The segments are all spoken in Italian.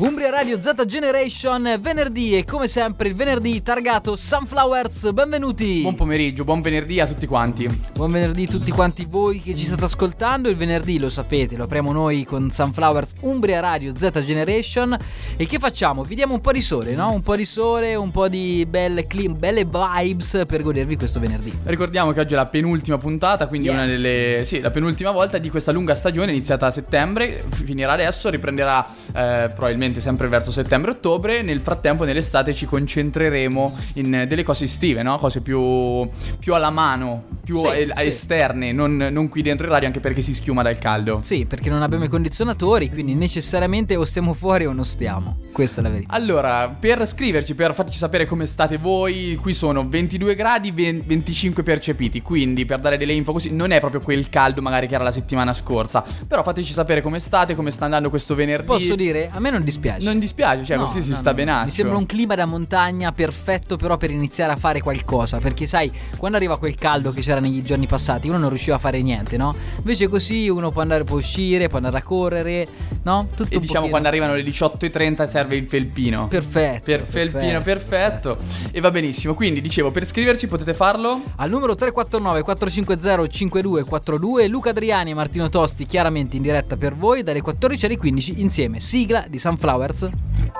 Umbria Radio Z Generation, venerdì e come sempre il venerdì targato Sunflowers, benvenuti! Buon pomeriggio, buon venerdì a tutti quanti. Buon venerdì a tutti quanti voi che ci state ascoltando, il venerdì lo sapete, lo apriamo noi con Sunflowers Umbria Radio Z Generation e che facciamo? Vi diamo un po' di sole, no? Un po' di sole, un po' di belle, clean, belle vibes per godervi questo venerdì. Ricordiamo che oggi è la penultima puntata, quindi Yes. una delle... Sì, la penultima volta di questa lunga stagione iniziata a settembre, finirà adesso, riprenderà eh, probabilmente sempre verso settembre-ottobre. Nel frattempo nell'estate ci concentreremo in eh, delle cose estive, no? Cose più, più alla mano, più Sì, eh, sì. esterne, non, non qui dentro il radio anche perché si schiuma dal caldo. Sì, perché non abbiamo i condizionatori, quindi necessariamente o stiamo fuori o non stiamo. Questa è la verità. Allora, per scriverci, per farci sapere come state voi, qui sono 22 gradi, 20 25 percepiti, quindi per dare delle info così non è proprio quel caldo magari che era la settimana scorsa, però fateci sapere come state, come sta andando questo venerdì. Posso dire, a me non dispiace. Non dispiace, cioè No, così si no, sta no. benaccio. Mi sembra un clima da montagna perfetto però per iniziare a fare qualcosa Perché sai, quando arriva quel caldo che c'era negli giorni passati Uno non riusciva a fare niente, no? Invece così uno può andare, può uscire, può andare a correre No? Tutto E diciamo pochino- quando arrivano le 18.30 serve il felpino. Perfetto Per felpino, perfetto. perfetto. E va benissimo. Quindi dicevo, per scriverci potete farlo Al numero 349 450 5242 Luca Adriani e Martino Tosti chiaramente in diretta per voi dalle 14 alle 15 insieme Sigla di Sunflowers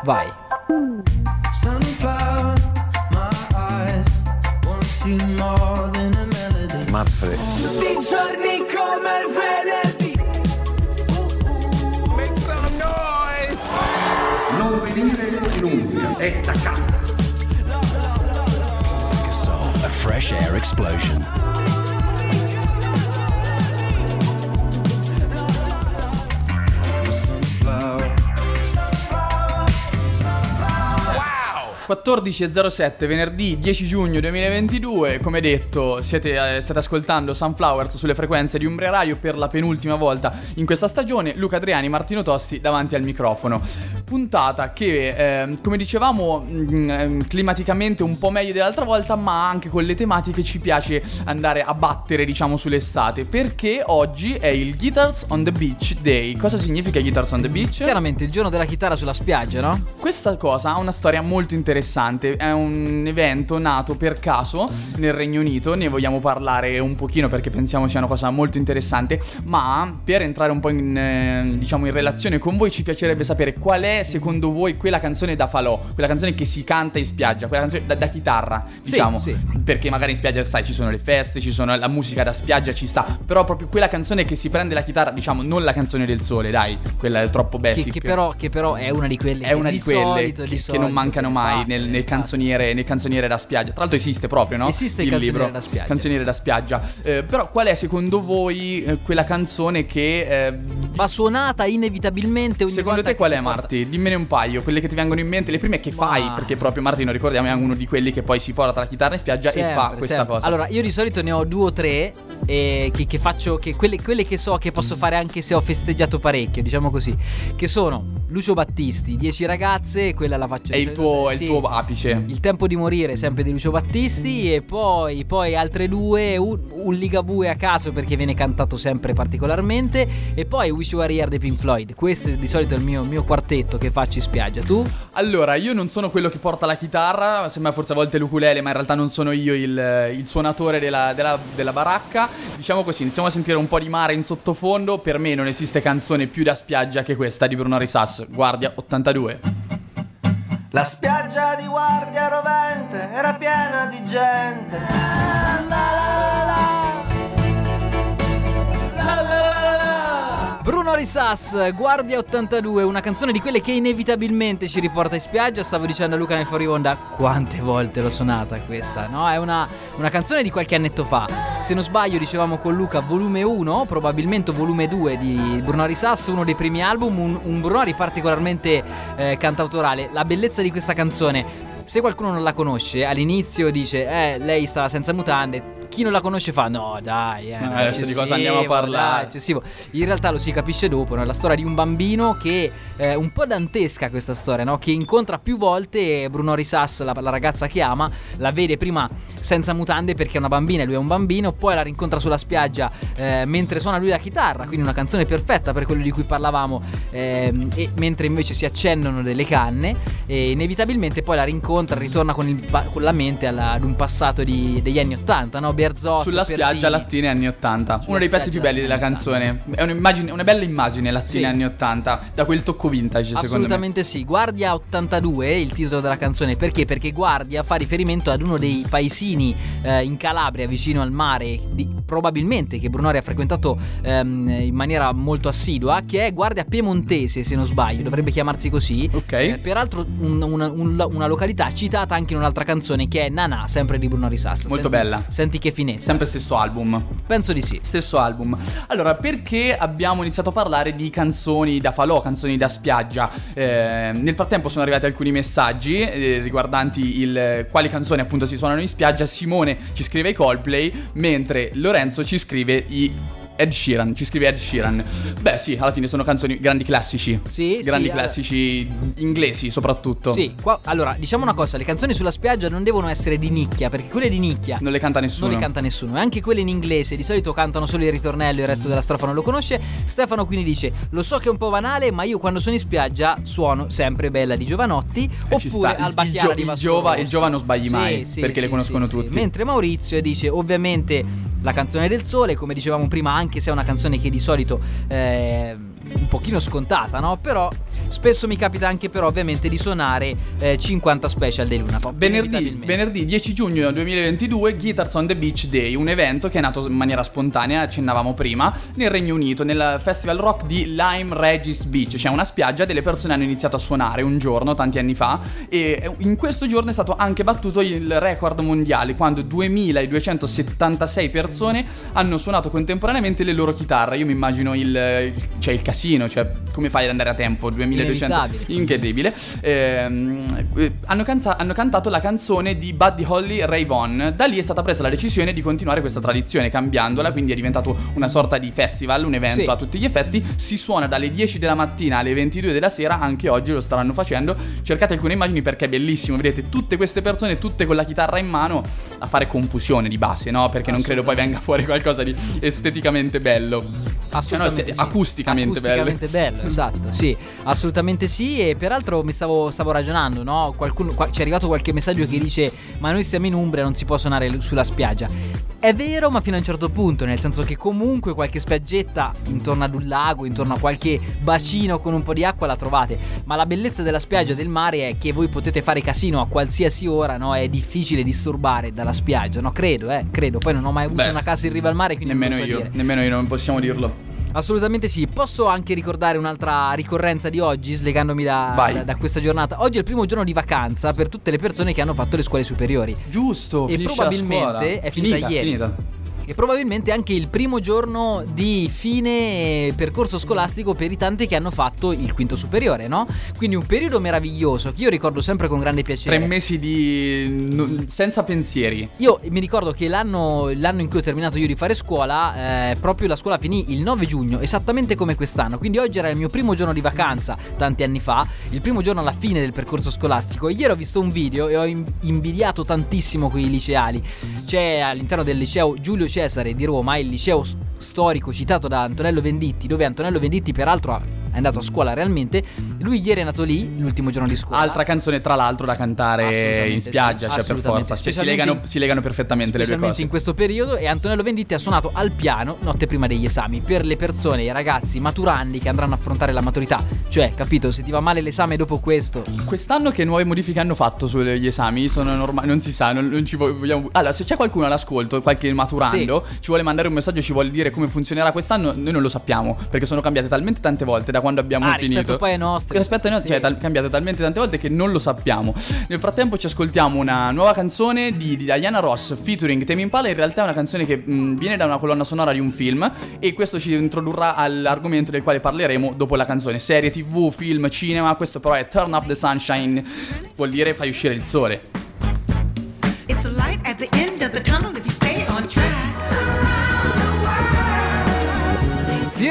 Vai Sunflower, my eyes want you more than a melody. Mazzare. Tutti i giorni come il venerdì. Make some noise. Non venire in Umbria, è taccato. A fresh air explosion. 14.07 venerdì 10 giugno 2022 come detto siete, eh, state ascoltando Sunflowers sulle frequenze di Umbria Radio per la penultima volta in questa stagione. Luca Adriani Martino Tosti davanti al microfono puntata che eh, come dicevamo mh, ehm, climaticamente un po' meglio dell'altra volta ma anche con le tematiche ci piace andare a battere diciamo sull'estate. Perché oggi è il Guitars on the Beach Day. Cosa significa Guitars on the Beach? Chiaramente il giorno della chitarra sulla spiaggia, no? Questa cosa ha una storia molto interessante, è un evento nato per caso nel Regno Unito, ne vogliamo parlare un pochino perché pensiamo sia una cosa molto interessante, ma per entrare un po' in, eh, diciamo in relazione con voi ci piacerebbe sapere qual è secondo voi quella canzone da falò, quella canzone che si canta in spiaggia, quella canzone da, da chitarra, Sì, diciamo, sì. perché magari in spiaggia sai ci sono le feste, ci sono la musica da spiaggia, ci sta, però proprio quella canzone che si prende la chitarra, diciamo non la canzone del sole, dai, quella è troppo Che, basic. che però, che però è una di quelle È che una di, quelle solito, che, di che solito non mancano che mai fa, nel, nel canzoniere, nel canzoniere da spiaggia. Tra l'altro esiste proprio, no? Esiste il canzoniere da spiaggia. Canzoniere da spiaggia. Eh, però qual è secondo voi eh, quella canzone che... eh, Va suonata inevitabilmente ogni secondo te qual che è porta- Marti? Dimmene un paio, quelle che ti vengono in mente, le prime che Ma- fai, perché proprio Marti, non ricordiamo, è uno di quelli che poi si porta la chitarra in spiaggia e Sempre, fa questa sempre. cosa. Allora, io di solito ne ho due o tre eh, che, che faccio, che quelle, quelle che so che posso fare anche se ho festeggiato parecchio, diciamo così. Che sono Lucio Battisti, 10 ragazze, quella la faccio è il tuo, è il sì. tuo apice. Il tempo di morire, sempre di Lucio Battisti, e poi, poi altre due, un, un Ligabue a caso perché viene cantato sempre particolarmente, e poi Wish You Were Here dei Pink Floyd. Questo è di solito il mio, mio quartetto che faccio in spiaggia. Tu? Allora, io non sono quello che porta la chitarra, sembra forse a volte l'ukulele, ma in realtà non sono io il, il suonatore della, della- della baracca. Diciamo così, iniziamo a sentire un po' di mare in sottofondo. Per me non esiste canzone più da spiaggia che questa di Bruno Risas, Guardia 82. La spiaggia di Guardia Rovente era piena di gente. La, la, la. La. Bruno Risas, Guardia 82, una canzone di quelle che inevitabilmente ci riporta in spiaggia. Stavo dicendo a Luca nel fuori onda quante volte l'ho suonata questa, no? È una, una canzone di qualche annetto fa. Se non sbaglio, dicevamo con Luca volume 1, probabilmente volume 2 di Bruno Risas, uno dei primi album, un, un Bruno particolarmente eh, cantautorale. La bellezza di questa canzone. Se qualcuno non la conosce, all'inizio dice, eh, lei stava senza mutande, chi non la conosce fa no dai, eh, è adesso di cosa andiamo a parlare?" dai. In realtà lo si capisce dopo, no? È la storia di un bambino che è un po' dantesca questa storia, no? Che incontra più volte Bruno Risas, la, la ragazza che ama, la vede prima senza mutande perché è una bambina e lui è un bambino, poi la rincontra sulla spiaggia eh, mentre suona lui la chitarra, quindi una canzone perfetta per quello di cui parlavamo, ehm, e mentre invece si accendono delle canne e inevitabilmente poi la rincontra, ritorna con, il con la mente alla- ad un passato di- degli anni 80, no? Berzotto, Sulla spiaggia Pertini. lattine anni 80. Sulla Uno dei pezzi più spiaggia belli della canzone. È una bella immagine lattine Sì. anni 80. Da quel tocco vintage, secondo me. Assolutamente sì, Guardia 82 è il titolo della canzone perché? Perché Guardia fa riferimento ad uno dei paesini eh, in Calabria vicino al mare, di- probabilmente che Brunori ha frequentato ehm, in maniera molto assidua, che è Guardia Piemontese se non sbaglio, dovrebbe chiamarsi così. Ok. Eh, peraltro un- una, un- una località citata anche in un'altra canzone che è Nanà, sempre di Bruno Risas. Molto Senti- bella. Senti che finezza. Sempre stesso album. Penso di sì. Stesso album. Allora, perché abbiamo iniziato a parlare di canzoni da falò, canzoni da spiaggia? Eh, nel frattempo sono arrivati alcuni messaggi eh, riguardanti il quali canzoni appunto si suonano in spiaggia. Simone ci scrive i Coldplay, mentre Lorenzo ci scrive i Ed Sheeran, ci scrive Ed Sheeran. Beh, sì, alla fine sono canzoni grandi classici. Sì, grandi sì, eh. classici inglesi soprattutto. Sì, qua- allora diciamo una cosa, le canzoni sulla spiaggia non devono essere di nicchia, perché quelle di nicchia Non le canta nessuno. non le canta nessuno. E anche quelle in inglese di solito cantano solo il ritornello, il resto della strofa non lo conosce. Stefano quindi dice: Lo so che è un po' banale, ma io quando sono in spiaggia suono sempre Bella di Giovanotti. Ci oppure. Il- il Chiara di il Vasco Giova- il Rosso. Giova non sbagli Sì, mai, sì, perché le conoscono tutti. Mentre Maurizio dice: Ovviamente la canzone del sole, come dicevamo prima, anche se è una canzone che di solito è un pochino scontata, no? Però spesso mi capita anche però ovviamente di suonare eh, 50 special dei Luna Pop. Venerdì, venerdì 10 giugno 2022 Guitars on the Beach Day, un evento che è nato in maniera spontanea, accennavamo prima, nel Regno Unito, nel festival rock di Lyme Regis Beach, cioè una spiaggia delle persone hanno iniziato a suonare un giorno, tanti anni fa, e in questo giorno è stato anche battuto il record mondiale, quando 2276 persone hanno suonato contemporaneamente le loro chitarre. Io mi immagino il, cioè il casino, cioè come fai ad andare a tempo? 2200 Inevitabile. incredibile. Ehm, eh, hanno, canza- hanno cantato la canzone di Buddy Holly Ray Vaughan. Da lì è stata presa la decisione di continuare questa tradizione, cambiandola, quindi è diventato una sorta di festival, un evento Sì. a tutti gli effetti. Si suona dalle 10 della mattina alle 22 della sera, anche oggi lo staranno facendo. Cercate alcune immagini perché è bellissimo, vedete tutte queste persone, tutte con la chitarra in mano, a fare confusione di base, no? Perché non credo poi venga fuori qualcosa di esteticamente bello. Assolutamente Cioè, sì. no, acusticamente, Acusticamente bello. esatto, sì, assolutamente sì. E peraltro mi stavo, stavo ragionando, no? Qualcuno, qua- ci è arrivato qualche messaggio che dice: Ma noi siamo in Umbria, non si può suonare sulla spiaggia. È vero, ma fino a un certo punto, nel senso che comunque qualche spiaggetta intorno ad un lago, intorno a qualche bacino con un po' di acqua la trovate. Ma la bellezza della spiaggia del mare è che voi potete fare casino a qualsiasi ora, no? È difficile disturbare dalla spiaggia, no? Credo, eh, credo. Poi non ho mai avuto Beh, una casa in riva al mare, quindi Nemmeno non so io, dire. nemmeno io, non possiamo dirlo. Assolutamente sì, posso anche ricordare un'altra ricorrenza di oggi, slegandomi da, da- da questa giornata. Oggi è il primo giorno di vacanza per tutte le persone che hanno fatto le scuole superiori. Giusto, E probabilmente è finita ieri. Finita. E probabilmente anche il primo giorno di fine percorso scolastico per i tanti che hanno fatto il quinto superiore, no? Quindi un periodo meraviglioso che io ricordo sempre con grande piacere. Tre mesi di... senza pensieri. Io mi ricordo che l'anno, l'anno in cui ho terminato io di fare scuola, eh, proprio la scuola finì il 9 giugno, esattamente come quest'anno. Quindi oggi era il mio primo giorno di vacanza, tanti anni fa, il primo giorno alla fine del percorso scolastico. Ieri ho visto un video e ho in- invidiato tantissimo quei liceali. C'è all'interno del liceo Giulio Cesare di Roma, il liceo storico citato da Antonello Venditti, dove Antonello Venditti peraltro ha- è andato a scuola realmente. Lui ieri è nato lì, l'ultimo giorno di scuola. Altra canzone, tra l'altro, da cantare in spiaggia, sì, cioè per forza. Cioè, si, legano, si legano perfettamente le due cose. in questo periodo e Antonello Venditti ha suonato al piano notte prima degli esami per le persone, i ragazzi maturandi che andranno a affrontare la maturità. Cioè, capito, se ti va male l'esame dopo questo, Quest'anno che nuove modifiche hanno fatto sugli esami? Sono normali, non si sa, non, non ci vogliamo... Allora, se c'è qualcuno all'ascolto, qualche maturando, ci vuole mandare un messaggio, ci vuole dire come funzionerà quest'anno, noi non lo sappiamo, perché sono cambiate talmente tante volte da quando abbiamo ah, finito. rispetto poi ai nostri. Rispetto ai nostri, Sì. cioè, tal- cambiate talmente tante volte che non lo sappiamo. Nel frattempo ci ascoltiamo una nuova canzone di, di Diana Ross featuring Tame Impala. In realtà è una canzone che mh, viene da una colonna sonora di un film e questo ci introdurrà all'argomento del quale parleremo dopo la canzone. Serie TV, film, cinema, questo però è Turn Up the Sunshine, vuol dire fai uscire il sole.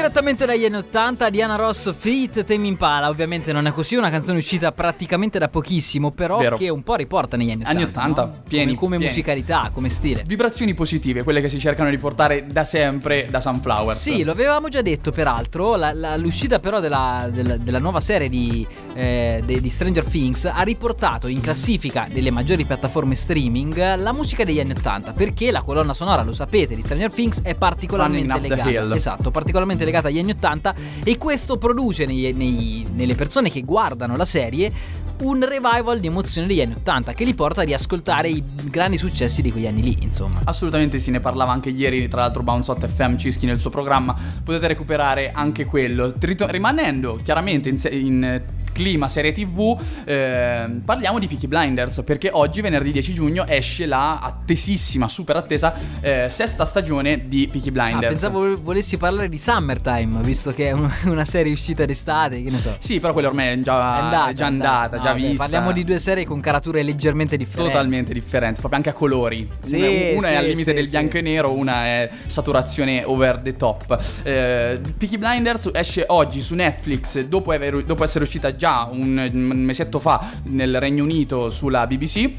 Direttamente dagli anni 80, Diana Ross, Feet, Tame Impala. Ovviamente non è così, una canzone uscita praticamente da pochissimo, però Vero. che un po' riporta negli anni 80. Anni 80, no? pieni, Come, come pieni. musicalità, come stile. Vibrazioni positive, quelle che si cercano di portare da sempre da Sunflowers. Sì, lo avevamo già detto peraltro, la- la- l'uscita però della, della- della nuova serie di, eh, de- di Stranger Things ha riportato in classifica delle maggiori piattaforme streaming la musica degli anni 80, perché la colonna sonora, lo sapete, di Stranger Things è particolarmente legata, esatto, particolarmente legata agli anni 80 e questo produce nei- nei- nelle persone che guardano la serie un revival di emozioni degli anni 80 che li porta a riascoltare i grandi successi di quegli anni lì, insomma. Assolutamente sì, ne parlava anche ieri, tra l'altro Bounce Hot FM Cischi nel suo programma, potete recuperare anche quello. Rimanendo chiaramente in, in, clima serie tv, ehm, parliamo di Peaky Blinders, perché oggi, venerdì 10 giugno, esce la attesissima, super attesa, eh, sesta stagione di Peaky Ah, Blinders. pensavo volessi parlare di Summertime, visto che è un- una serie uscita d'estate, che ne so. Sì, però quella ormai è già, è già andata, No, già vabbè, vista. Parliamo di due serie con carature leggermente differenti. Totalmente differenti, proprio anche a colori. Sì, una una sì, è al limite sì, del bianco e nero, una è saturazione over the top. Eh, Peaky Blinders esce oggi su Netflix dopo, aver- dopo essere uscita già un, un mesetto fa nel Regno Unito sulla BBC.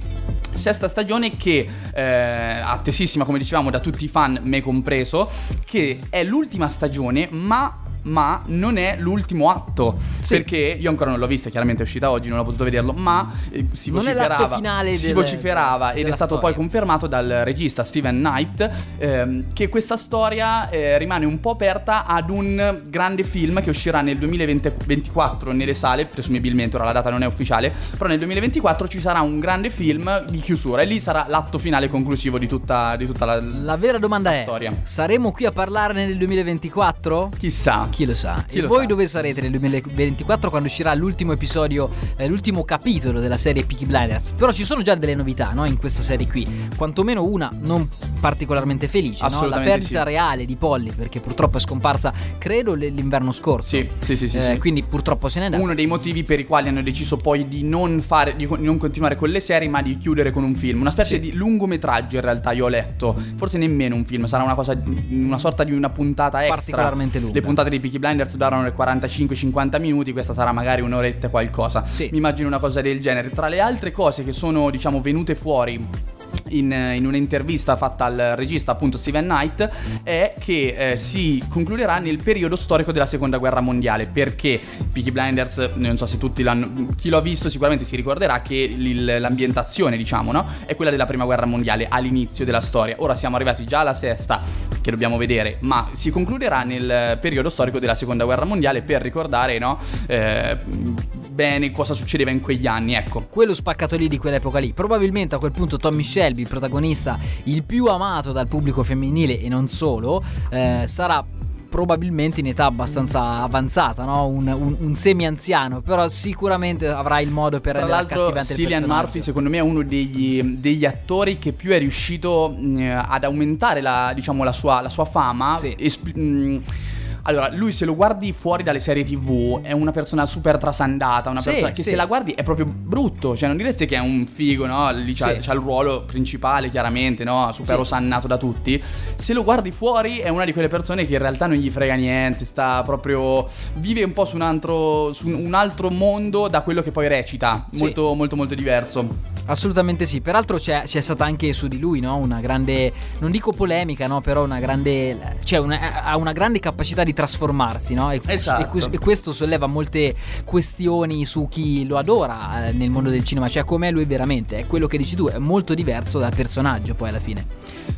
Sesta stagione che eh, attesissima, come dicevamo, da tutti i fan, me compreso, che è l'ultima stagione, ma ma non è l'ultimo atto Sì. perché io ancora non l'ho vista chiaramente è uscita oggi non ho potuto vederlo ma eh, si Non è l'atto vociferava finale si del- vociferava ed è stato storia. poi confermato dal regista Steven Knight ehm, che questa storia eh, rimane un po' aperta ad un grande film che uscirà nel 2024 nelle sale, presumibilmente ora la data non è ufficiale, però nel 2024 ci sarà un grande film di chiusura e lì sarà l'atto finale conclusivo di tutta, di tutta la, La vera domanda La è: storia. saremo qui a parlarne nel 2024? Chissà. Chi lo sa? Chi e lo voi sa? dove sarete nel 2024 quando uscirà l'ultimo episodio, eh, l'ultimo capitolo della serie Peaky Blinders? Però ci sono già delle novità, no? In questa serie qui. Quantomeno una non particolarmente felice, no? La perdita sì. reale di Polly, perché purtroppo è scomparsa, credo, l'inverno scorso. Sì, sì, sì, sì, Eh, sì. Quindi purtroppo se n'è andata. Uno dei motivi per i quali hanno deciso poi di non fare, di, non continuare con le serie, ma di chiudere con un film. Una specie di lungometraggio, in realtà, io ho letto. Forse nemmeno un film, sarà una cosa, una sorta di una puntata extra. Particolarmente lunga. Le puntate di Peaky Blinders durano le 45-50 minuti, questa sarà magari un'oretta qualcosa. Sì. Mi immagino una cosa del genere. Tra le altre cose che sono, diciamo, venute fuori in, in un'intervista fatta al regista appunto Steven Knight è che eh, si concluderà nel periodo storico della seconda guerra mondiale perché Peaky Blinders non so se tutti l'hanno chi lo ha visto sicuramente si ricorderà che l'ambientazione diciamo no è quella della prima guerra mondiale all'inizio della storia ora siamo arrivati già alla sesta che dobbiamo vedere ma si concluderà nel periodo storico della seconda guerra mondiale per ricordare no eh, bene cosa succedeva in quegli anni ecco quello spaccato lì di quell'epoca lì. Probabilmente a quel punto Tommy Shelby, il protagonista, il più amato dal pubblico femminile e non solo, eh, sarà probabilmente in età abbastanza avanzata, no? un, un- un semi-anziano, però sicuramente avrà il modo per Tra rendere accattivante il Cillian. Murphy secondo me è uno degli, degli attori che più è riuscito mh, ad aumentare la, diciamo, la, sua, la sua fama. Sì. Esp- mh, allora, lui se lo guardi fuori dalle serie TV è una persona super trasandata, una Sì, persona che sì. se la guardi è proprio brutto, cioè non diresti che è un figo, no? Lì c'ha, Sì. c'ha il ruolo principale chiaramente, no? Super osannato da tutti. Se lo guardi fuori è una di quelle persone che in realtà non gli frega niente, sta proprio vive un po' su un altro, su un altro mondo da quello che poi recita, molto molto molto diverso. Assolutamente sì, peraltro c'è, c'è stata anche su di lui no? una grande, non dico polemica, no? però una grande, cioè una- ha una grande capacità di trasformarsi no? e, Esatto. e e questo solleva molte questioni su chi lo adora eh, nel mondo del cinema, cioè com'è lui veramente, è quello che dici tu, è molto diverso dal personaggio poi alla fine.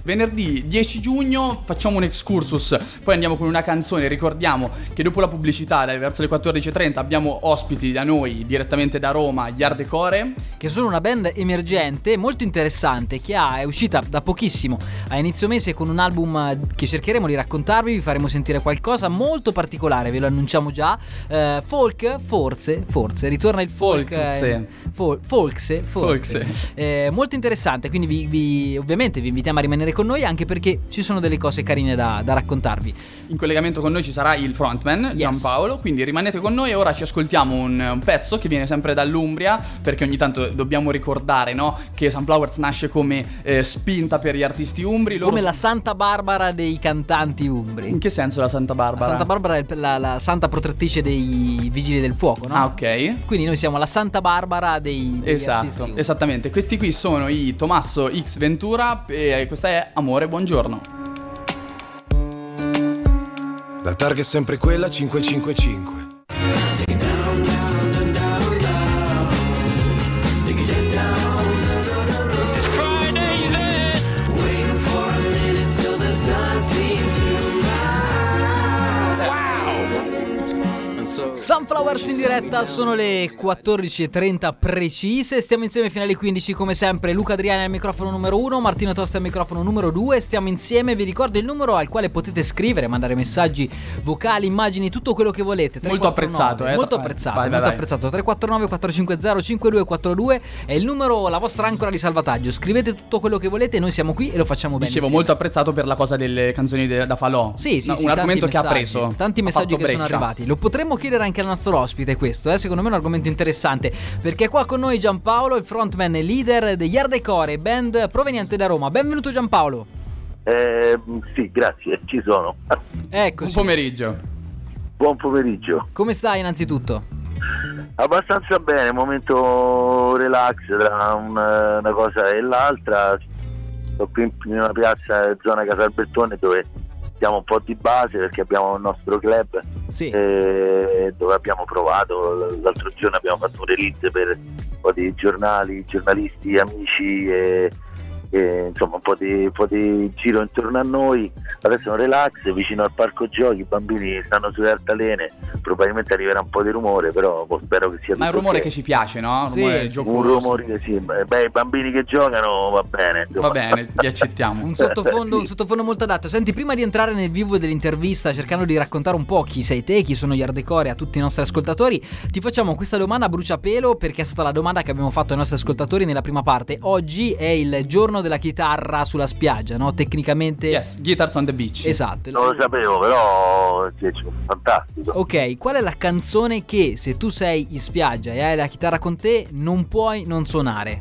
Venerdì 10 giugno facciamo un excursus, poi andiamo con una canzone, ricordiamo che dopo la pubblicità verso le 14.30 abbiamo ospiti da noi direttamente da Roma, gli Ardecore. che sono una band emergente molto interessante che ha, è uscita da pochissimo a inizio mese con un album che cercheremo di raccontarvi, vi faremo sentire qualcosa molto particolare, ve lo annunciamo già. Eh, folk, forse, forse, ritorna il folk. Folkse. eh, fol- folkse, folkse. Folkse. Eh, molto interessante, quindi vi, vi- ovviamente vi invitiamo a rimanere con noi anche perché ci sono delle cose carine da, da raccontarvi. In collegamento con noi ci sarà il frontman Yes. Giampaolo, quindi rimanete con noi e ora ci ascoltiamo un, un pezzo che viene sempre dall'Umbria, perché ogni tanto dobbiamo ricordare no, che Sunflowers nasce come eh, spinta per gli artisti umbri. Loro Come la Santa Barbara dei cantanti umbri. In che senso la Santa La Barbara? Santa Barbara è la, la santa protettrice dei vigili del fuoco, no? Ah, ok. Quindi noi siamo la Santa Barbara dei, artisti Esatto, esattamente. Questi qui sono i Tommaso X Ventura e questa è Amore, buongiorno. La targa è sempre quella 555. Sunflowers in diretta, sono le 14.30 precise, stiamo insieme fino alle 15 come sempre, Luca Adriani al microfono numero 1, Martino Tosta al microfono numero 2, stiamo insieme, vi ricordo il numero al quale potete scrivere, mandare messaggi vocali, immagini, tutto quello che volete. Molto 349, apprezzato, eh. Molto apprezzato, vai, vai, molto vai. apprezzato. 349 450 5242 è il numero, la vostra ancora di salvataggio, scrivete tutto quello che volete, noi siamo qui e lo facciamo bene. Dicevo, insieme. molto apprezzato per la cosa delle canzoni de- da falò. Sì, sì, No, sì, un argomento che ha preso. Tanti messaggi che sono breccia. arrivati. Lo potremmo chiedere anche al nostro ospite questo, eh? secondo me è un argomento interessante. Perché qua con noi Giampaolo, il frontman e leader degli Ardecore, band proveniente da Roma. Benvenuto Giampaolo. Eh, sì, grazie, ci sono. Eccoci. Un pomeriggio. Buon pomeriggio. Come stai innanzitutto? Abbastanza bene, momento relax tra una, una cosa e l'altra. Sto qui in una piazza, zona Casalbertone, dove siamo un po' di base perché abbiamo il nostro club Sì. eh, dove abbiamo provato. L'altro giorno abbiamo fatto un release per un po' di giornali, giornalisti, amici e, e, insomma un po' di, un po' di giro intorno a noi. Adesso è un relax vicino al parco giochi, i bambini stanno sulle altalene, probabilmente arriverà un po' di rumore, però boh, spero che sia Ma è un rumore ok. che ci piace, no? Un Sì, rumore un rumore che sì, beh, i bambini che giocano va bene. insomma. Va bene, li accettiamo. Un sottofondo, Sì. un sottofondo molto adatto. Senti, prima di entrare nel vivo dell'intervista, cercando di raccontare un po' chi sei te, chi sono gli Ardecore a tutti i nostri ascoltatori, ti facciamo questa domanda a bruciapelo perché è stata la domanda che abbiamo fatto ai nostri ascoltatori nella prima parte. Oggi è il giorno della chitarra sulla spiaggia, no? Tecnicamente. Yes, Guitars on the Beach. Esatto. Non lo sapevo, però fantastico. Ok, qual è la canzone che se tu sei in spiaggia e hai la chitarra con te non puoi non suonare?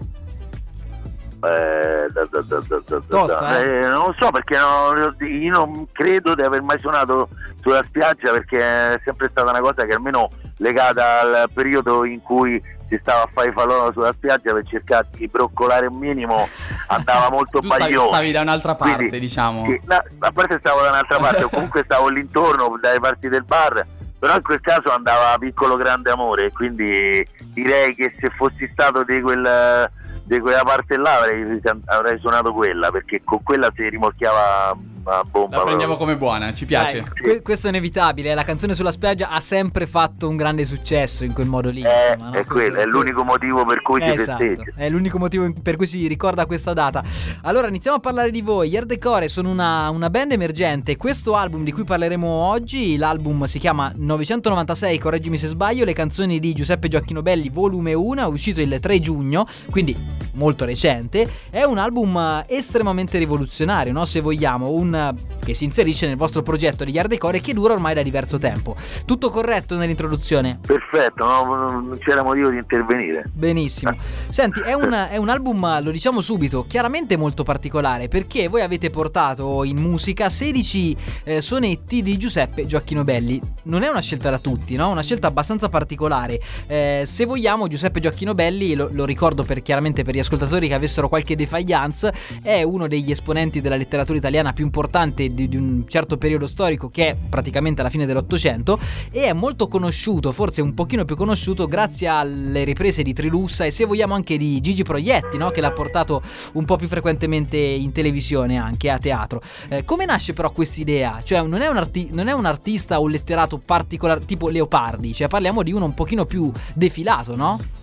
Eh, da- da- da- da- da- da- Tosta, eh? eh, non lo so perché no- io non credo di aver mai suonato sulla spiaggia perché è sempre stata una cosa che almeno legata al periodo in cui si stava a fare i falò sulla spiaggia per cercare di broccolare un minimo andava molto Tu stavi, baglione. stavi da un'altra parte, Quindi, diciamo. sì, no, a parte stavo da un'altra parte o comunque stavo l'intorno dalle parti del bar però in quel caso andava piccolo grande amore quindi direi che se fossi stato di quel di quella parte là avrei, avrei suonato quella perché con quella si rimorchiava a bomba La prendiamo come buona, ci piace. Dai, que- questo è inevitabile. La canzone sulla spiaggia ha sempre fatto un grande successo in quel modo lì. Eh, insomma, no? è quello, è l'unico motivo per cui si Esatto, festeggia è l'unico motivo per cui si ricorda questa data. Allora iniziamo a parlare di voi. Gli Decore sono una, una band emergente. Questo album di cui parleremo oggi, l'album si chiama 996, correggimi se sbaglio, le canzoni di Giuseppe Gioacchino Belli, volume 1, è uscito il 3 giugno, quindi molto recente. È un album estremamente rivoluzionario, no? se vogliamo, un, eh, che si inserisce nel vostro progetto degli Decore che dura ormai da diverso tempo. Tutto corretto nell'introduzione? perfetto no? non c'era motivo di intervenire Benissimo. Senti, è un, è un album, lo diciamo subito, chiaramente molto particolare perché voi avete portato in musica 16 eh, sonetti di Giuseppe Gioacchino Belli. Non è una scelta da tutti, no? Una scelta abbastanza particolare. Eh, se vogliamo, Giuseppe Gioacchino Belli, lo, lo ricordo per, chiaramente per gli ascoltatori che avessero qualche defiance, è uno degli esponenti della letteratura italiana più importante di, di un certo periodo storico che è praticamente alla fine dell'Ottocento e è molto conosciuto, forse un pochino più conosciuto grazie alle riprese di Trilussa e se vogliamo anche di Gigi Proietti, no? che l'ha portato un po' più frequentemente in televisione anche a teatro. Eh, come nasce però quest'idea? Cioè non è, un arti- non è un artista o un letterato particolare tipo Leopardi, cioè parliamo di uno un pochino più defilato, no?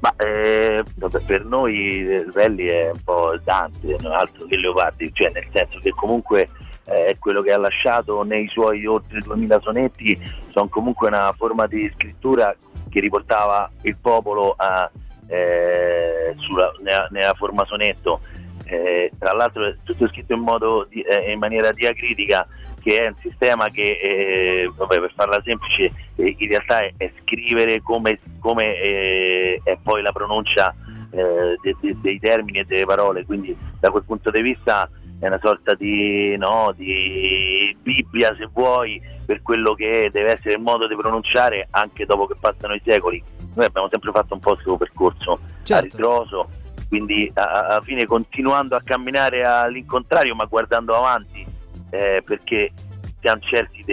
Ma eh, per noi eh, Belli è un po' Dante, non altro che Leopardi, cioè nel senso che comunque eh, è quello che ha lasciato nei suoi oltre 2000 sonetti, sono comunque una forma di scrittura che riportava il popolo a, eh, sulla- nella, nella forma sonetto. Eh, tra l'altro è tutto scritto in, modo di- eh, in maniera diacritica che è un sistema che eh, vabbè, per farla semplice eh, in realtà è, è scrivere come, come eh, è poi la pronuncia eh, de- de- dei termini e delle parole quindi da quel punto di vista è una sorta di, no, di Bibbia se vuoi per quello che deve essere il modo di pronunciare anche dopo che passano i secoli noi abbiamo sempre fatto un po' suo percorso a Certo. ritroso quindi alla fine continuando a camminare all'incontrario ma guardando avanti eh, perché siamo certi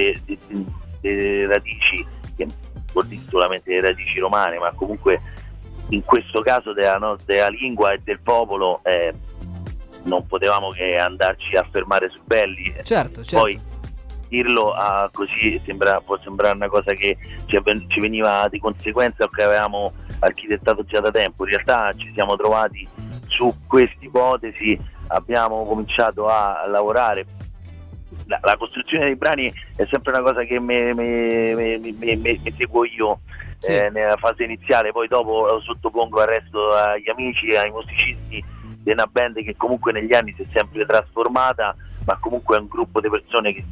delle radici che vuol dire solamente le radici romane ma comunque in questo caso della, no- della lingua e del popolo eh, non potevamo che andarci a fermare su belli Certo, certo. poi dirlo ah, così sembra, può sembrare una cosa che ci, avven- ci veniva di conseguenza o che avevamo architettato già da tempo. In realtà ci siamo trovati su questa ipotesi, abbiamo cominciato a lavorare. La, la costruzione dei brani è sempre una cosa che mi, seguo io Sì. eh, nella fase iniziale, poi dopo lo sottopongo al resto agli amici, ai musicisti di una band che comunque negli anni si è sempre trasformata, ma comunque è un gruppo di persone che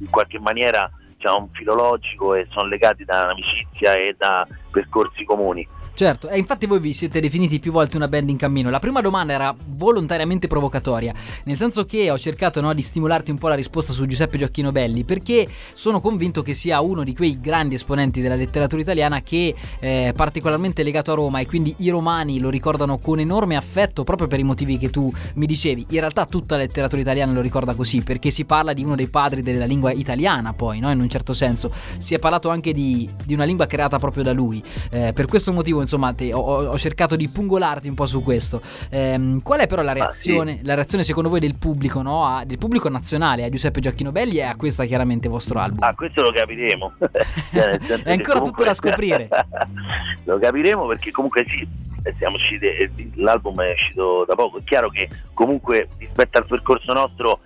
in qualche maniera c'ha un filologico e sono legati da un'amicizia e da percorsi comuni. Certo, e infatti voi vi siete definiti più volte una band in cammino. La prima domanda era volontariamente provocatoria, nel senso che ho cercato no, di stimolarti un po' la risposta su Giuseppe Gioacchino Belli, perché sono convinto che sia uno di quei grandi esponenti della letteratura italiana che è particolarmente legato a Roma e quindi i romani lo ricordano con enorme affetto proprio per i motivi che tu mi dicevi. In realtà tutta la letteratura italiana lo ricorda così, perché si parla di uno dei padri della lingua italiana poi, no? in un certo senso. Si è parlato anche di, di una lingua creata proprio da lui. Eh, per questo motivo, insomma, te- ho, ho- cercato di pungolarti un po' su questo. Ehm, qual è però la reazione, la reazione secondo voi del pubblico, no? A- del pubblico nazionale a Giuseppe Gioacchino Belli e a questa chiaramente vostro album? Ah, questo lo capiremo. Cioè, È ancora tutto da scoprire. lo capiremo perché comunque sì, eh, siamo usciti, eh, l'album è uscito da poco. È chiaro che comunque rispetto al percorso nostro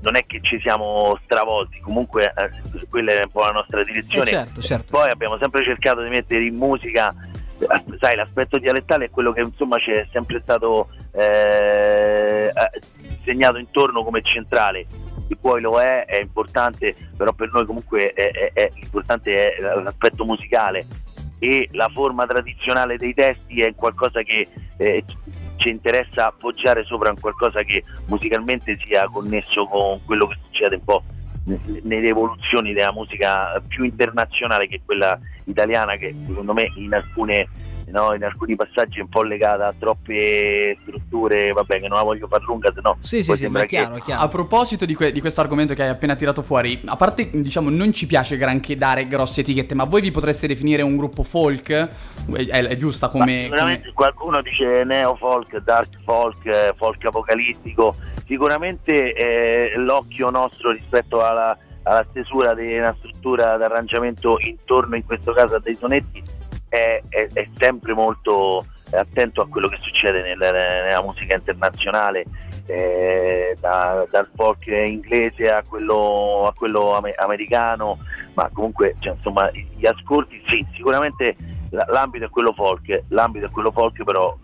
non è che ci siamo stravolti, comunque eh, quella è un po' la nostra Eh, direzione. certo, certo. Poi abbiamo sempre cercato di mettere in musica, eh, sai, l'aspetto dialettale è quello che insomma ci è sempre stato eh, eh, segnato intorno come centrale. Che poi lo è, è importante, però per noi comunque è, è- è- l'importante è l'aspetto musicale e la forma tradizionale dei testi è qualcosa che eh, ci interessa appoggiare sopra un qualcosa che musicalmente sia connesso con quello che succede un po' nelle evoluzioni della musica più internazionale che quella italiana che secondo me in alcune no, in alcuni passaggi è un po' legata a troppe strutture vabbè che non la voglio far lunga se no Sì, sì, sì, sembra ma è che- chiaro, è chiaro. A proposito di, que- di questo argomento che hai appena tirato fuori, a parte, diciamo, non ci piace granché dare grosse etichette, ma voi vi potreste definire un gruppo folk? È, è giusta Ma come... sicuramente come- qualcuno dice neo folk, dark folk, eh, folk apocalittico. Sicuramente eh, l'occhio nostro rispetto alla, alla stesura di una struttura d'arrangiamento intorno in questo caso a dei sonetti è, è- è sempre molto attento a quello che succede nel- nella musica internazionale, eh, da- dal folk inglese a quello, a quello ame- americano, ma comunque cioè, insomma gli ascolti sì, sicuramente l'ambito è quello folk, l'ambito è quello folk però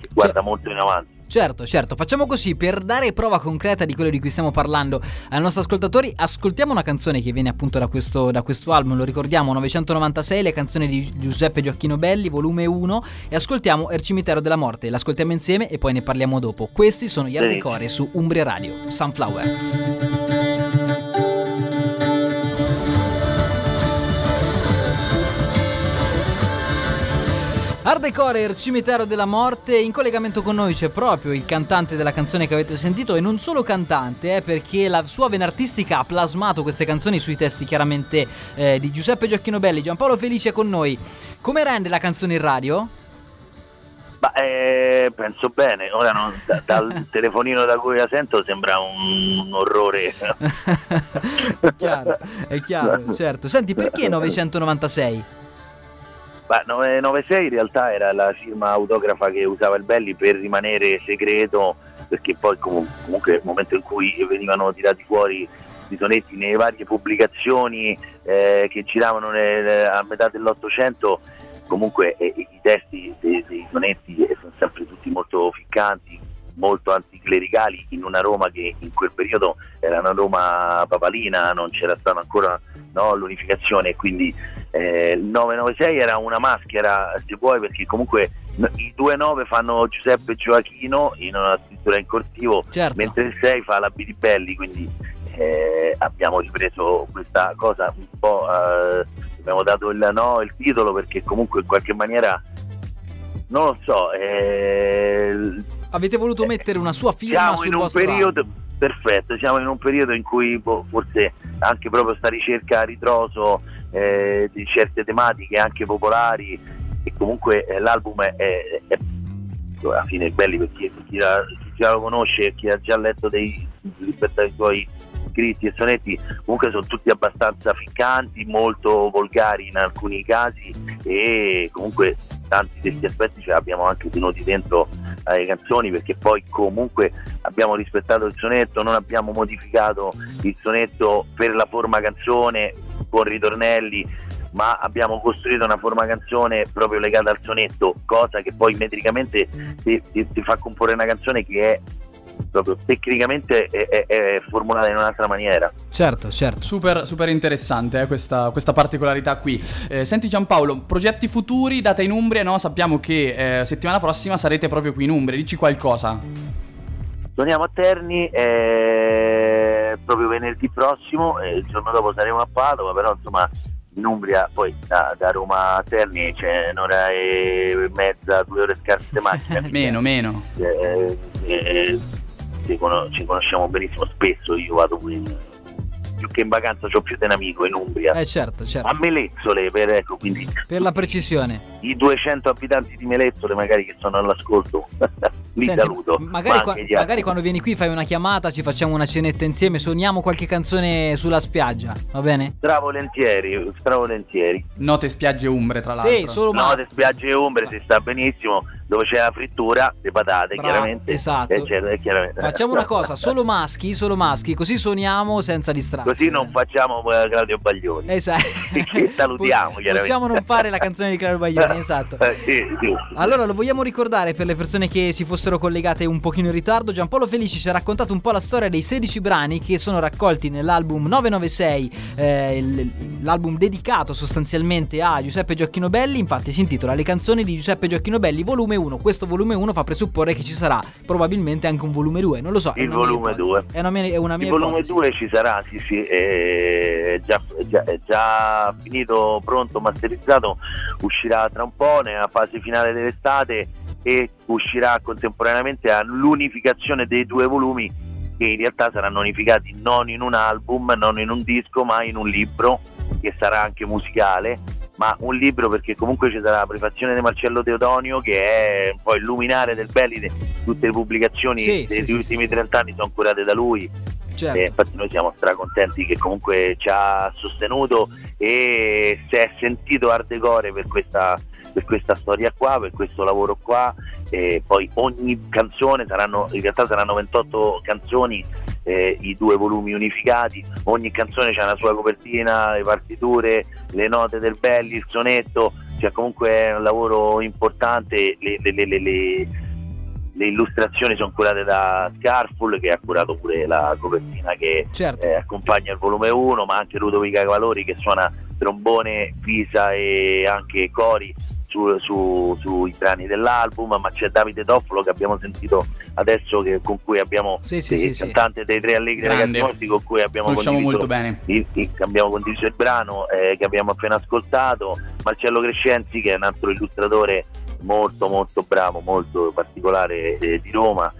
che guarda molto in avanti. Certo, certo, facciamo così per dare prova concreta di quello di cui stiamo parlando ai nostri ascoltatori. Ascoltiamo una canzone che viene appunto da questo, da questo album, lo ricordiamo, 996, le canzoni di Giuseppe Gioacchino Belli, volume 1, e ascoltiamo Er Cimitero della Morte. L'ascoltiamo insieme e poi ne parliamo dopo. Questi sono gli Ardecore su Umbria Radio, Sunflowers. Hardcore Er Cimitero della Morte, in collegamento con noi c'è proprio il cantante della canzone che avete sentito e non solo cantante, eh, perché la sua vena artistica ha plasmato queste canzoni sui testi chiaramente eh, di Giuseppe Gioacchino Belli. Giampaolo Felice è con noi. Come rende la canzone in radio? Ma eh, penso bene, ora non- da- dal telefonino da cui la sento sembra un, un orrore. è chiaro, è chiaro, certo. Senti, perché 996? Ma 996 in realtà era la firma autografa che usava il Belli per rimanere segreto, perché poi comu- comunque nel momento in cui venivano tirati fuori i sonetti nelle varie pubblicazioni eh, che giravano nel- a metà dell'Ottocento, comunque eh, i testi dei, dei sonetti sono sempre tutti molto ficcanti, molto anticlericali in una Roma che in quel periodo era una Roma papalina, non c'era stata ancora no, l'unificazione e quindi eh, il 996 era una maschera se vuoi perché comunque i due 9 fanno Giuseppe Gioachino in una scrittura in corsivo Certo. mentre il 6 fa la Biribelli quindi eh, abbiamo ripreso questa cosa un po' eh, abbiamo dato il, no, il titolo perché comunque in qualche maniera non lo so eh, Avete voluto mettere una sua firma siamo in un periodo album. perfetto siamo in un periodo in cui boh, forse anche proprio sta ricerca a ritroso eh, di certe tematiche anche popolari e comunque eh, l'album è, è- è- alla fine è belli perché chi, la- chi già lo conosce e chi ha già letto dei rispetto ai suoi scritti e sonetti comunque sono tutti abbastanza ficcanti molto volgari in alcuni casi e comunque tanti di questi aspetti ce li abbiamo anche tenuti dentro alle canzoni perché poi comunque abbiamo rispettato il sonetto, non abbiamo modificato il sonetto per la forma canzone con ritornelli, ma abbiamo costruito una forma canzone proprio legata al sonetto, cosa che poi metricamente ti, ti- ti fa comporre una canzone che è proprio tecnicamente è, è- è formulata in un'altra maniera. Certo, certo. Super, super interessante eh, questa, questa particolarità qui. Eh, senti Giampaolo, progetti futuri, data in Umbria, no? Sappiamo che eh, settimana prossima sarete proprio qui in Umbria, dici qualcosa. Suoniamo a Terni eh, proprio venerdì prossimo, e il giorno dopo saremo a Padova, però insomma in Umbria poi da, da Roma a Terni c'è un'ora e mezza, due ore scarse di macchina. Meno, meno. Eh, eh, ci, cono- ci conosciamo benissimo, spesso io vado qui più che in vacanza ho più di un amico in Umbria. Eh certo, certo. A Melezzole, per, ecco, quindi Per la precisione. i 200 abitanti di Melezzole magari che sono all'ascolto, li Senti, saluto. Magari, ma qua- magari quando vieni qui fai una chiamata, ci facciamo una cenetta insieme, suoniamo qualche canzone sulla spiaggia, va bene? Stravolentieri, stravolentieri. Note spiagge umbre, tra l'altro. Sì, solo ma... No, le spiagge e ombre si sta benissimo, dove c'è la frittura, le patate, Bravo, chiaramente. esatto. Eh, c'è- chiaramente. Facciamo una cosa, solo maschi, solo maschi, così suoniamo senza distrarci. Così non facciamo eh, Claudio Baglioni. Esatto. Che salutiamo. Possiamo non fare la canzone di Claudio Baglioni, esatto. Eh, sì, sì. Allora lo vogliamo ricordare per le persone che si fossero collegate un pochino in ritardo. Giampaolo Felici ci ha raccontato un po' la storia dei 16 brani che sono raccolti nell'album 996, eh, l'album dedicato sostanzialmente a Giuseppe Gioacchino Belli. Infatti si intitola Le canzoni di Giuseppe Gioacchino Belli, volume 1. Questo volume 1 fa presupporre che ci sarà probabilmente anche un volume 2. Non lo so. Il volume ipotesi. 2. È una mia, è una mia Il volume ipotesi. 2 ci sarà, sì, sì, è già, è già- è già finito, pronto, masterizzato, uscirà tra un po' nella fase finale dell'estate e uscirà contemporaneamente all'unificazione dei due volumi che in realtà saranno unificati non in un album, non in un disco, ma in un libro che sarà anche musicale, ma un libro perché comunque ci sarà la prefazione di Marcello Teodonio che è un po' il luminare del Belli, de- tutte le pubblicazioni Sì, degli sì, ultimi sì. 30 anni sono curate da lui Certo. e infatti noi siamo stracontenti che comunque ci ha sostenuto e si è sentito ardecore per questa, per questa storia qua, per questo lavoro qua. E poi ogni canzone saranno, in realtà saranno 28 canzoni, eh, i due volumi unificati, ogni canzone ha la sua copertina, le partiture, le note del belli, il sonetto, cioè comunque è un lavoro importante, le- le- le- le- illustrazioni sono curate da Scarful che ha curato pure la copertina che Certo. eh, accompagna il volume 1 ma anche Ludovica Cavalori che suona trombone, fisa e anche cori su- su- sui brani dell'album ma c'è Davide Toffolo che abbiamo sentito adesso che- con cui abbiamo Sì, sì, il sì, sì. cantante dei Tre Allegri Grande. Ragazzi Morti con cui abbiamo condiviso molto bene. il, il- abbiamo condiviso il brano eh, che abbiamo appena ascoltato, Marcello Crescenzi che è un altro illustratore molto molto bravo, molto particolare eh, di Roma.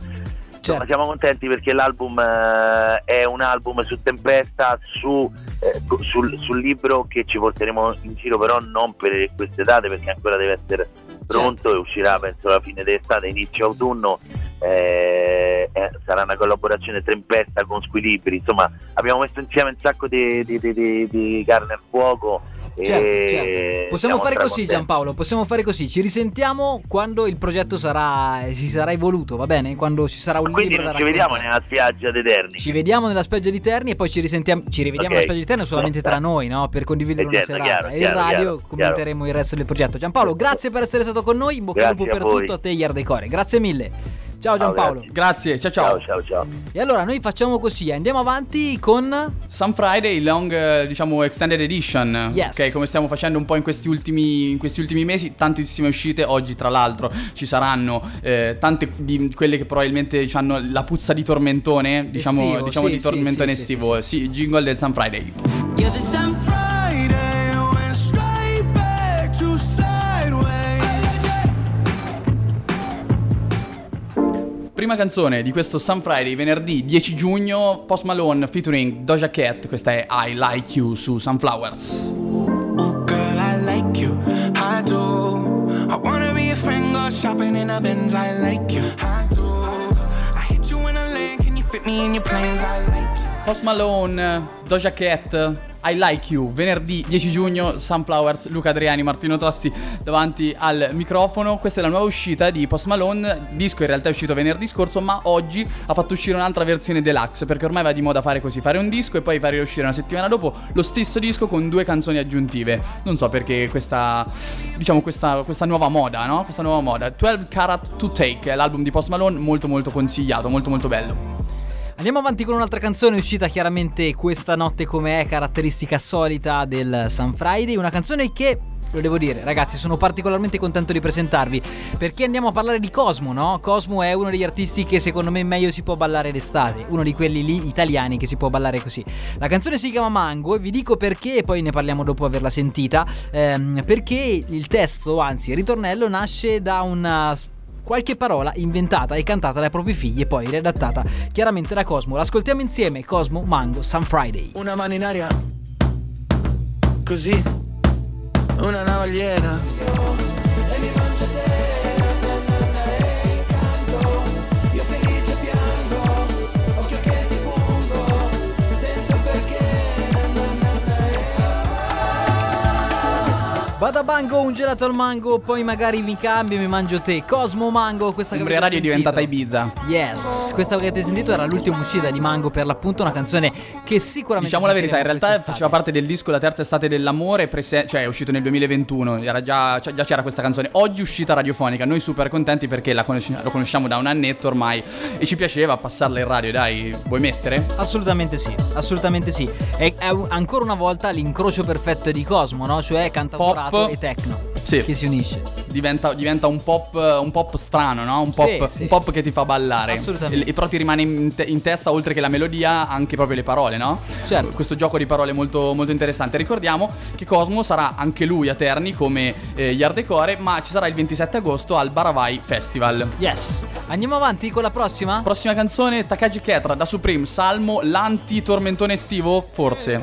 Insomma, Certo. siamo contenti perché l'album eh, è un album su Tempesta, su, eh, sul, sul libro che ci porteremo in giro però non per queste date perché ancora deve essere pronto Certo. e uscirà penso alla fine dell'estate, inizio autunno. Eh, eh, sarà una collaborazione Tempesta con Squilibri, insomma abbiamo messo insieme un sacco di, di, di, di- di carne al fuoco. Certo, e certo. Possiamo siamo fare così. Giampaolo, possiamo fare così, ci risentiamo quando il progetto sarà si sarà evoluto, va bene? Quando ci sarà un Quindi libro da non ci vediamo raccontare. nella spiaggia dei Terni. Ci vediamo nella spiaggia di Terni e poi ci risentiamo ci rivediamo Ok. nella spiaggia di Terni solamente tra noi, no? Per condividere Eh, una certo, serata. chiaro, e in chiaro, radio chiaro, commenteremo il resto del progetto. Giampaolo, grazie per essere stato con noi, in bocca al lupo per voi. tutto, a te Iar Decore. Grazie mille. Ciao Giampaolo. grazie. Grazie, ciao ciao. Ciao, ciao, ciao. E allora noi facciamo così, andiamo avanti con... Sun Friday Long, eh, diciamo, Extended Edition. Yes. Ok, come stiamo facendo un po' in questi ultimi, in questi ultimi mesi, tantissime uscite. Oggi, tra l'altro, ci saranno eh, tante di quelle che probabilmente hanno la puzza di tormentone. Diciamo, Estivo, diciamo sì, di sì, tormentone sì, sì, estivo. Sì, jingle del Sun Friday. Prima canzone di questo Sun Friday, venerdì 10 giugno, Post Malone featuring Doja Cat. Questa è I Like You su Sunflowers. Oh, girl, I like you. I do. I wanna be a friend, go shopping in a Benz. I like you. I do. I hit you in a lane. Can you fit me in your plans? I like you. Post Malone, Doja Cat, I Like You, venerdì 10 giugno, Sunflowers, Luca Adriani, Martino Tosti davanti al microfono. Questa è la nuova uscita di Post Malone, disco in realtà è uscito venerdì scorso, ma oggi ha fatto uscire un'altra versione deluxe, perché ormai va di moda fare così, fare un disco e poi fare uscire una settimana dopo lo stesso disco con due canzoni aggiuntive. Non so perché questa, diciamo, questa, questa nuova moda, no? Questa nuova moda. 12 Carat to Take l'album di Post Malone, molto molto consigliato, molto molto bello. Andiamo avanti con un'altra canzone uscita chiaramente questa notte come è, caratteristica solita del Sun Friday, una canzone che lo devo dire, ragazzi, sono particolarmente contento di presentarvi perché andiamo a parlare di Cosmo, no? Cosmo è uno degli artisti che secondo me meglio si può ballare d'estate, uno di quelli lì italiani che si può ballare così. La canzone si chiama Mango e vi dico perché, poi ne parliamo dopo averla sentita, ehm, perché il testo, anzi il ritornello, nasce da una qualche parola inventata e cantata dai propri figli e poi redattata chiaramente da Cosmo. L'ascoltiamo insieme, Cosmo, Mango, Sun Friday. Una mano in aria. Così. Una navagliera. E mi mangio Vada bango, un gelato al mango, poi magari mi cambio e mi mangio te. Cosmo Mango, questa che Umbria avete Radio è sentito. diventata Ibiza. Yes, questa che avete sentito era l'ultima uscita di Mango per l'appunto, una canzone che sicuramente Diciamo la verità, in sentiremo realtà quest'estate. faceva parte del disco La terza estate dell'amore, prese- cioè è uscito nel 2021, era già, cioè, già c'era questa canzone. Oggi uscita radiofonica, noi super contenti perché la conosci- lo conosciamo da un annetto ormai e ci piaceva passarla in radio, dai, vuoi mettere? Assolutamente sì, assolutamente sì. È, è un- ancora una volta l'incrocio perfetto di Cosmo, no? Cioè cantautorato Pop. e techno. Sì. Che si unisce. Diventa, diventa un, pop, un pop strano, no? Un pop, Sì, sì. un pop che ti fa ballare. Assolutamente. E, e però ti rimane in, te- in testa, oltre che la melodia, anche proprio le parole, no? Certo. Questo gioco di parole molto, molto interessante. Ricordiamo che Cosmo sarà anche lui a Terni come eh, Yardecore, ma ci sarà il 27 agosto al Baravai Festival. Yes. Andiamo avanti con la prossima? Prossima canzone, Takagi Ketra da Supreme, Salmo, l'anti-tormentone estivo, forse.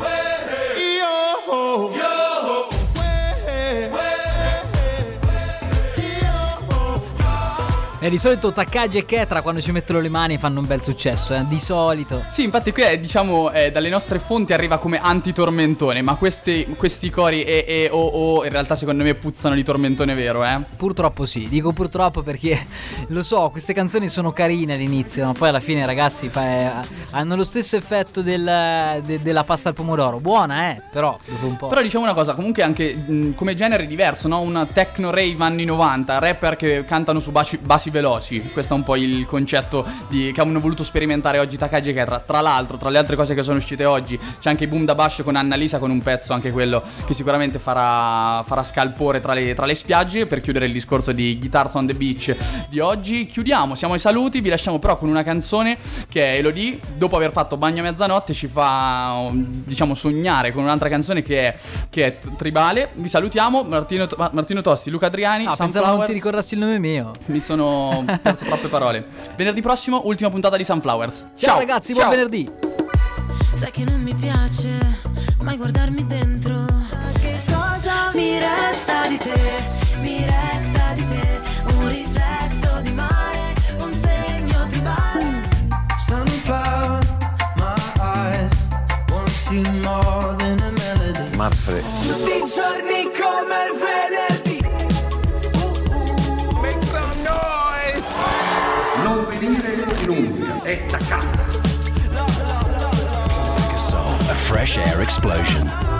E di solito Takagi e Ketra quando ci mettono le mani fanno un bel successo, eh? Di solito. Sì, infatti qui è, diciamo, eh, dalle nostre fonti arriva come anti-tormentone, ma questi, questi cori e, e o o in realtà secondo me puzzano di tormentone vero, eh? Purtroppo sì, dico purtroppo perché lo so, queste canzoni sono carine all'inizio, ma poi alla fine ragazzi fa- eh, hanno lo stesso effetto del- de- della pasta al pomodoro. Buona, eh, però dopo un po'. Però diciamo una cosa, comunque anche mh, come genere diverso, no? Una techno rave anni 90, rapper che cantano su bassi, bassi veloci. Questo è un po' il concetto di- che hanno voluto sperimentare oggi Takagi Ketra. Tra l'altro, tra le altre cose che sono uscite oggi, c'è anche Boom da Bash con Annalisa con un pezzo, anche quello che sicuramente farà, farà scalpore tra le, tra le spiagge per chiudere il discorso di Guitars on the Beach di oggi. Chiudiamo, siamo ai saluti, vi lasciamo però con una canzone che è Elodie, dopo aver fatto bagno a mezzanotte ci fa diciamo sognare con un'altra canzone che è, che è tribale. Vi salutiamo, Martino, Martino Tosti, Luca Adriani, Ah, pensavo non ti ricordassi il nome mio. Mi sono perso troppe parole. Venerdì prossimo, ultima puntata di Sunflowers. Ciao, ragazzi, buon Ciao. venerdì. Sai che non mi piace mai guardarmi dentro. Che cosa mi resta di te? Mi resta di te un riflesso di mare, un segno tribale. Sunflower, my eyes want you more than a melody. Marfre. Tutti i giorni come il venerdì. Venire in Umbria, è taccata. A fresh air explosion.